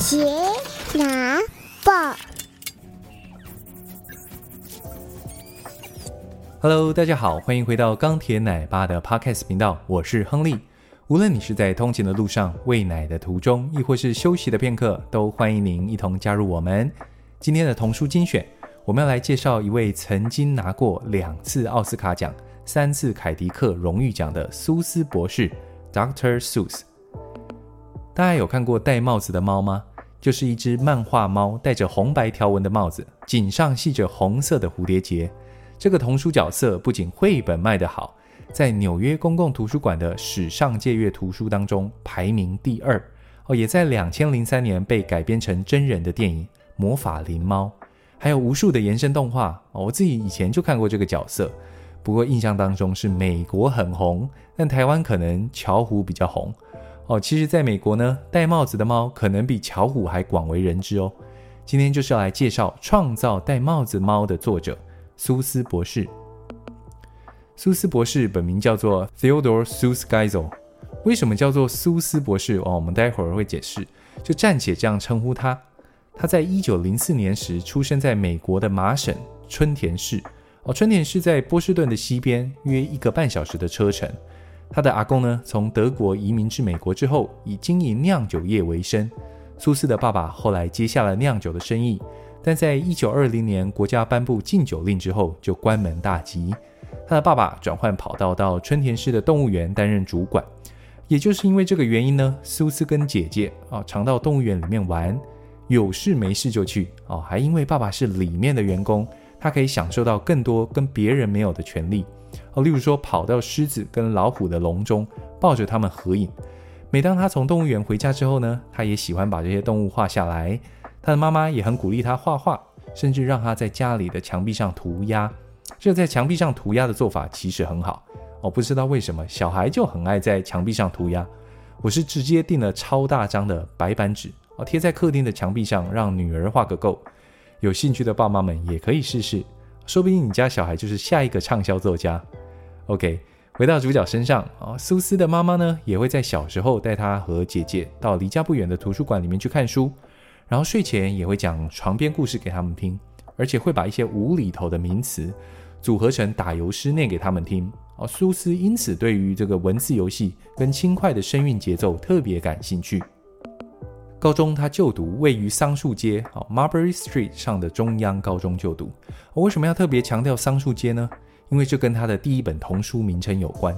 杰拿报，Hello，大家好，欢迎回到钢铁奶爸的 Podcast 频道，我是亨利。无论你是在通勤的路上、喂奶的途中，亦或是休息的片刻，都欢迎您一同加入我们。今天的童书精选，我们要来介绍一位曾经拿过两次奥斯卡奖、三次凯迪克荣誉奖的苏斯博士 （Dr. Seuss）。大家有看过戴帽子的猫吗？就是一只漫画猫，戴着红白条纹的帽子，颈上系着红色的蝴蝶结。这个童书角色不仅绘本卖得好，在纽约公共图书馆的史上借阅图书当中排名第二哦，也在两千零三年被改编成真人的电影《魔法灵猫》，还有无数的延伸动画。我自己以前就看过这个角色，不过印象当中是美国很红，但台湾可能巧虎比较红。哦，其实，在美国呢，戴帽子的猫可能比巧虎还广为人知哦。今天就是要来介绍创造戴帽子猫的作者苏斯博士。苏斯博士本名叫做 Theodore Seuss Geisel。为什么叫做苏斯博士？哦，我们待会儿会解释。就暂且这样称呼他。他在一九零四年时出生在美国的麻省春田市。哦，春田市在波士顿的西边，约一个半小时的车程。他的阿公呢，从德国移民至美国之后，以经营酿酒业为生。苏斯的爸爸后来接下了酿酒的生意，但在一九二零年国家颁布禁酒令之后，就关门大吉。他的爸爸转换跑道到春田市的动物园担任主管。也就是因为这个原因呢，苏斯跟姐姐啊常到动物园里面玩，有事没事就去哦。还因为爸爸是里面的员工，他可以享受到更多跟别人没有的权利。哦，例如说跑到狮子跟老虎的笼中，抱着它们合影。每当他从动物园回家之后呢，他也喜欢把这些动物画下来。他的妈妈也很鼓励他画画，甚至让他在家里的墙壁上涂鸦。这在墙壁上涂鸦的做法其实很好。我不知道为什么小孩就很爱在墙壁上涂鸦。我是直接订了超大张的白板纸，哦，贴在客厅的墙壁上，让女儿画个够。有兴趣的爸妈们也可以试试。说不定你家小孩就是下一个畅销作家。OK，回到主角身上啊，苏斯的妈妈呢也会在小时候带他和姐姐到离家不远的图书馆里面去看书，然后睡前也会讲床边故事给他们听，而且会把一些无厘头的名词组合成打油诗念给他们听。哦，苏斯因此对于这个文字游戏跟轻快的声韵节奏特别感兴趣。高中，他就读位于桑树街啊 Marbury Street 上的中央高中就读。我为什么要特别强调桑树街呢？因为这跟他的第一本童书名称有关。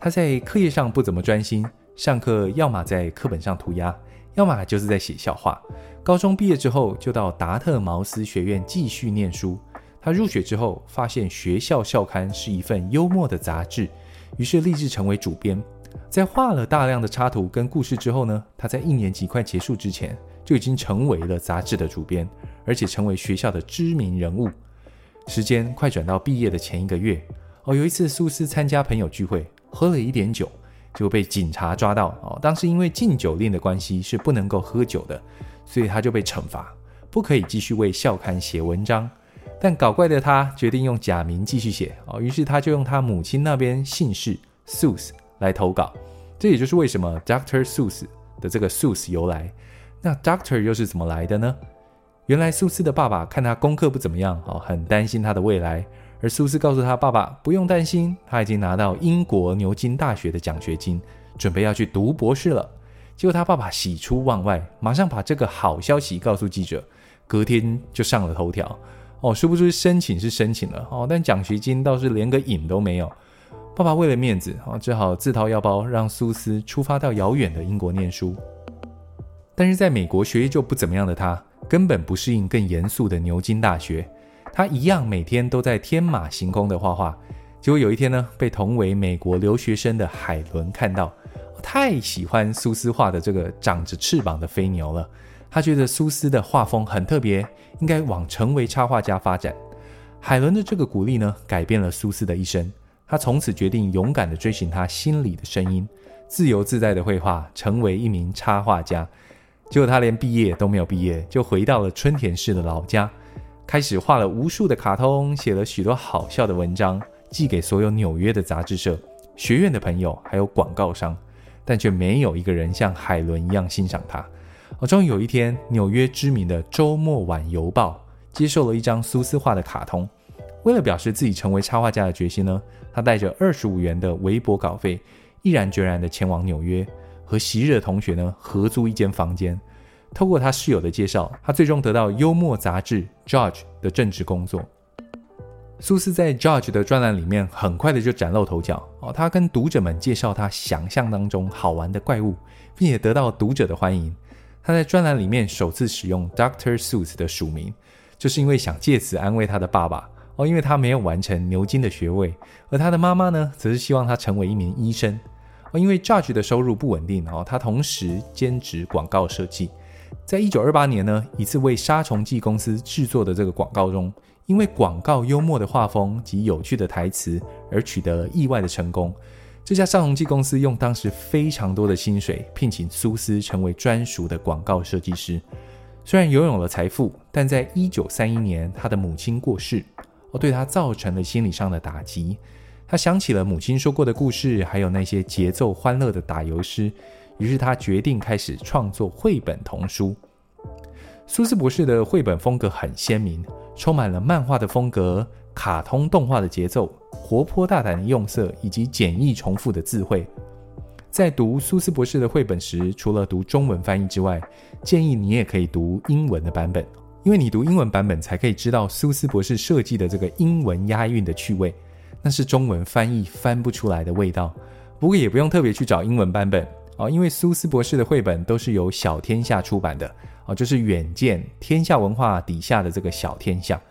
他在课业上不怎么专心，上课要么在课本上涂鸦，要么就是在写笑话。高中毕业之后，就到达特茅斯学院继续念书。他入学之后，发现学校校刊是一份幽默的杂志，于是立志成为主编。在画了大量的插图跟故事之后呢，他在一年级快结束之前就已经成为了杂志的主编，而且成为学校的知名人物。时间快转到毕业的前一个月，哦，有一次苏斯参加朋友聚会，喝了一点酒，就被警察抓到。哦，当时因为禁酒令的关系是不能够喝酒的，所以他就被惩罚，不可以继续为校刊写文章。但搞怪的他决定用假名继续写。哦，于是他就用他母亲那边姓氏 Seuss 来投稿，这也就是为什么 Doctor Seuss 的这个 Seuss 由来。那 Doctor 又是怎么来的呢？原来苏斯的爸爸看他功课不怎么样，哦，很担心他的未来。而苏斯告诉他爸爸不用担心，他已经拿到英国牛津大学的奖学金，准备要去读博士了。结果他爸爸喜出望外，马上把这个好消息告诉记者，隔天就上了头条。哦，殊不知申请是申请了，哦，但奖学金倒是连个影都没有。爸爸为了面子，啊，只好自掏腰包让苏斯出发到遥远的英国念书。但是在美国学业就不怎么样的他，根本不适应更严肃的牛津大学。他一样每天都在天马行空的画画。结果有一天呢，被同为美国留学生的海伦看到，太喜欢苏斯画的这个长着翅膀的飞牛了。他觉得苏斯的画风很特别，应该往成为插画家发展。海伦的这个鼓励呢，改变了苏斯的一生。他从此决定勇敢地追寻他心里的声音，自由自在地绘画，成为一名插画家。结果他连毕业都没有毕业，就回到了春田市的老家，开始画了无数的卡通，写了许多好笑的文章，寄给所有纽约的杂志社、学院的朋友，还有广告商，但却没有一个人像海伦一样欣赏他。而，终于有一天，纽约知名的周末晚邮报接受了一张苏斯画的卡通。为了表示自己成为插画家的决心呢，他带着二十五元的微薄稿费，毅然决然地前往纽约，和昔日的同学呢合租一间房间。透过他室友的介绍，他最终得到幽默杂志《Judge》的正职工作。苏斯在《Judge》的专栏里面很快的就崭露头角哦，他跟读者们介绍他想象当中好玩的怪物，并且得到读者的欢迎。他在专栏里面首次使用 Dr. Seuss 的署名，就是因为想借此安慰他的爸爸。哦，因为他没有完成牛津的学位，而他的妈妈呢，则是希望他成为一名医生。哦，因为 Judge 的收入不稳定哦，他同时兼职广告设计。在一九二八年呢，一次为杀虫剂公司制作的这个广告中，因为广告幽默的画风及有趣的台词而取得了意外的成功。这家杀虫剂公司用当时非常多的薪水聘请苏斯成为专属的广告设计师。虽然拥有了财富，但在一九三一年，他的母亲过世。对他造成了心理上的打击，他想起了母亲说过的故事，还有那些节奏欢乐的打油诗，于是他决定开始创作绘本童书。苏斯博士的绘本风格很鲜明，充满了漫画的风格、卡通动画的节奏、活泼大胆的用色以及简易重复的字汇。在读苏斯博士的绘本时，除了读中文翻译之外，建议你也可以读英文的版本。因为你读英文版本，才可以知道苏斯博士设计的这个英文押韵的趣味，那是中文翻译翻不出来的味道。不过也不用特别去找英文版本哦，因为苏斯博士的绘本都是由小天下出版的哦，就是远见天下文化底下的这个小天下，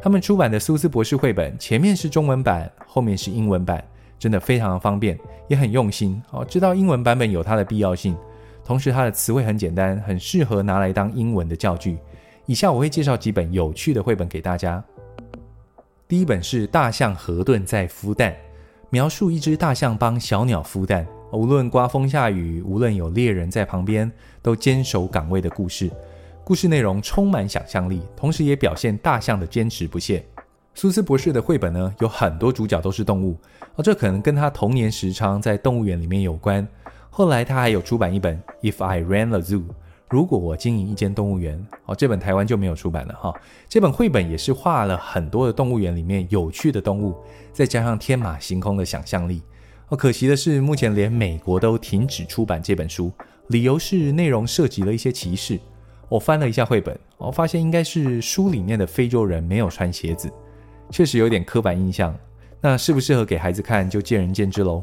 他们出版的苏斯博士绘本前面是中文版，后面是英文版，真的非常的方便，也很用心哦。知道英文版本有它的必要性，同时它的词汇很简单，很适合拿来当英文的教具。以下我会介绍几本有趣的绘本给大家。第一本是《大象河顿在孵蛋》，描述一只大象帮小鸟孵蛋，无论刮风下雨，无论有猎人在旁边，都坚守岗位的故事。故事内容充满想象力，同时也表现大象的坚持不懈。苏斯博士的绘本呢，有很多主角都是动物，哦，这可能跟他童年时常在动物园里面有关。后来他还有出版一本《If I Ran a Zoo》。如果我经营一间动物园，哦，这本台湾就没有出版了哈。这本绘本也是画了很多的动物园里面有趣的动物，再加上天马行空的想象力。哦，可惜的是，目前连美国都停止出版这本书，理由是内容涉及了一些歧视。我翻了一下绘本，我发现应该是书里面的非洲人没有穿鞋子，确实有点刻板印象。那适不适合给孩子看，就见仁见智喽。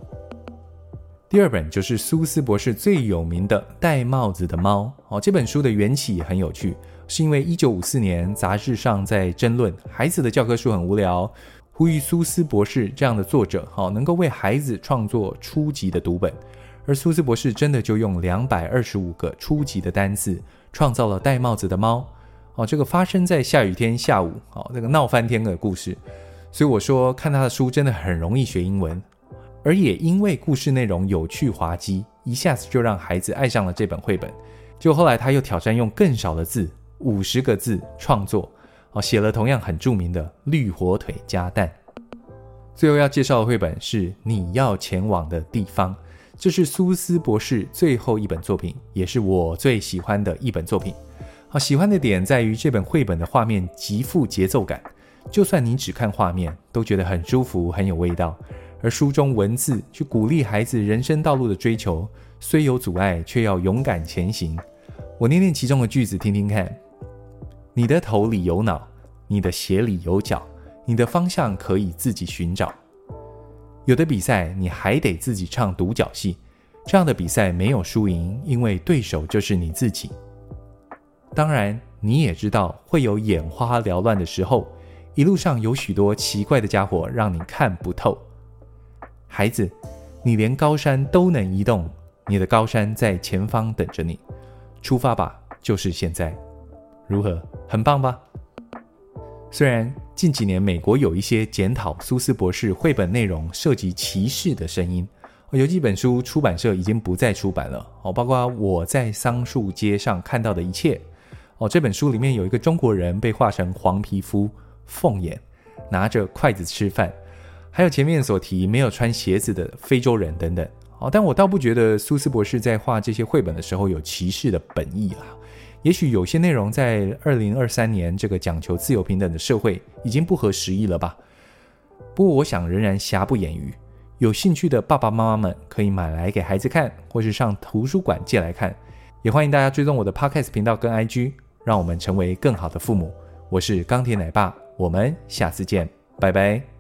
第二本就是苏斯博士最有名的《戴帽子的猫》哦，这本书的缘起也很有趣，是因为一九五四年杂志上在争论孩子的教科书很无聊，呼吁苏斯博士这样的作者哦能够为孩子创作初级的读本，而苏斯博士真的就用两百二十五个初级的单字创造了《戴帽子的猫》哦，这个发生在下雨天下午哦，那个闹翻天的故事，所以我说看他的书真的很容易学英文。而也因为故事内容有趣滑稽，一下子就让孩子爱上了这本绘本。就后来他又挑战用更少的字，五十个字创作，哦，写了同样很著名的《绿火腿加蛋》。最后要介绍的绘本是《你要前往的地方》，这是苏斯博士最后一本作品，也是我最喜欢的一本作品。好，喜欢的点在于这本绘本的画面极富节奏感，就算你只看画面，都觉得很舒服，很有味道。而书中文字去鼓励孩子人生道路的追求，虽有阻碍，却要勇敢前行。我念念其中的句子，听听看。你的头里有脑，你的鞋里有脚，你的方向可以自己寻找。有的比赛你还得自己唱独角戏，这样的比赛没有输赢，因为对手就是你自己。当然，你也知道会有眼花缭乱的时候，一路上有许多奇怪的家伙让你看不透。孩子，你连高山都能移动，你的高山在前方等着你，出发吧，就是现在，如何？很棒吧？虽然近几年美国有一些检讨苏斯博士绘本内容涉及歧视的声音，有几本书出版社已经不再出版了哦，包括我在桑树街上看到的一切哦，这本书里面有一个中国人被画成黄皮肤、凤眼，拿着筷子吃饭。还有前面所提没有穿鞋子的非洲人等等，哦，但我倒不觉得苏斯博士在画这些绘本的时候有歧视的本意啦。也许有些内容在二零二三年这个讲求自由平等的社会已经不合时宜了吧？不过我想仍然瑕不掩瑜，有兴趣的爸爸妈妈们可以买来给孩子看，或是上图书馆借来看。也欢迎大家追踪我的 Podcast 频道跟 IG，让我们成为更好的父母。我是钢铁奶爸，我们下次见，拜拜。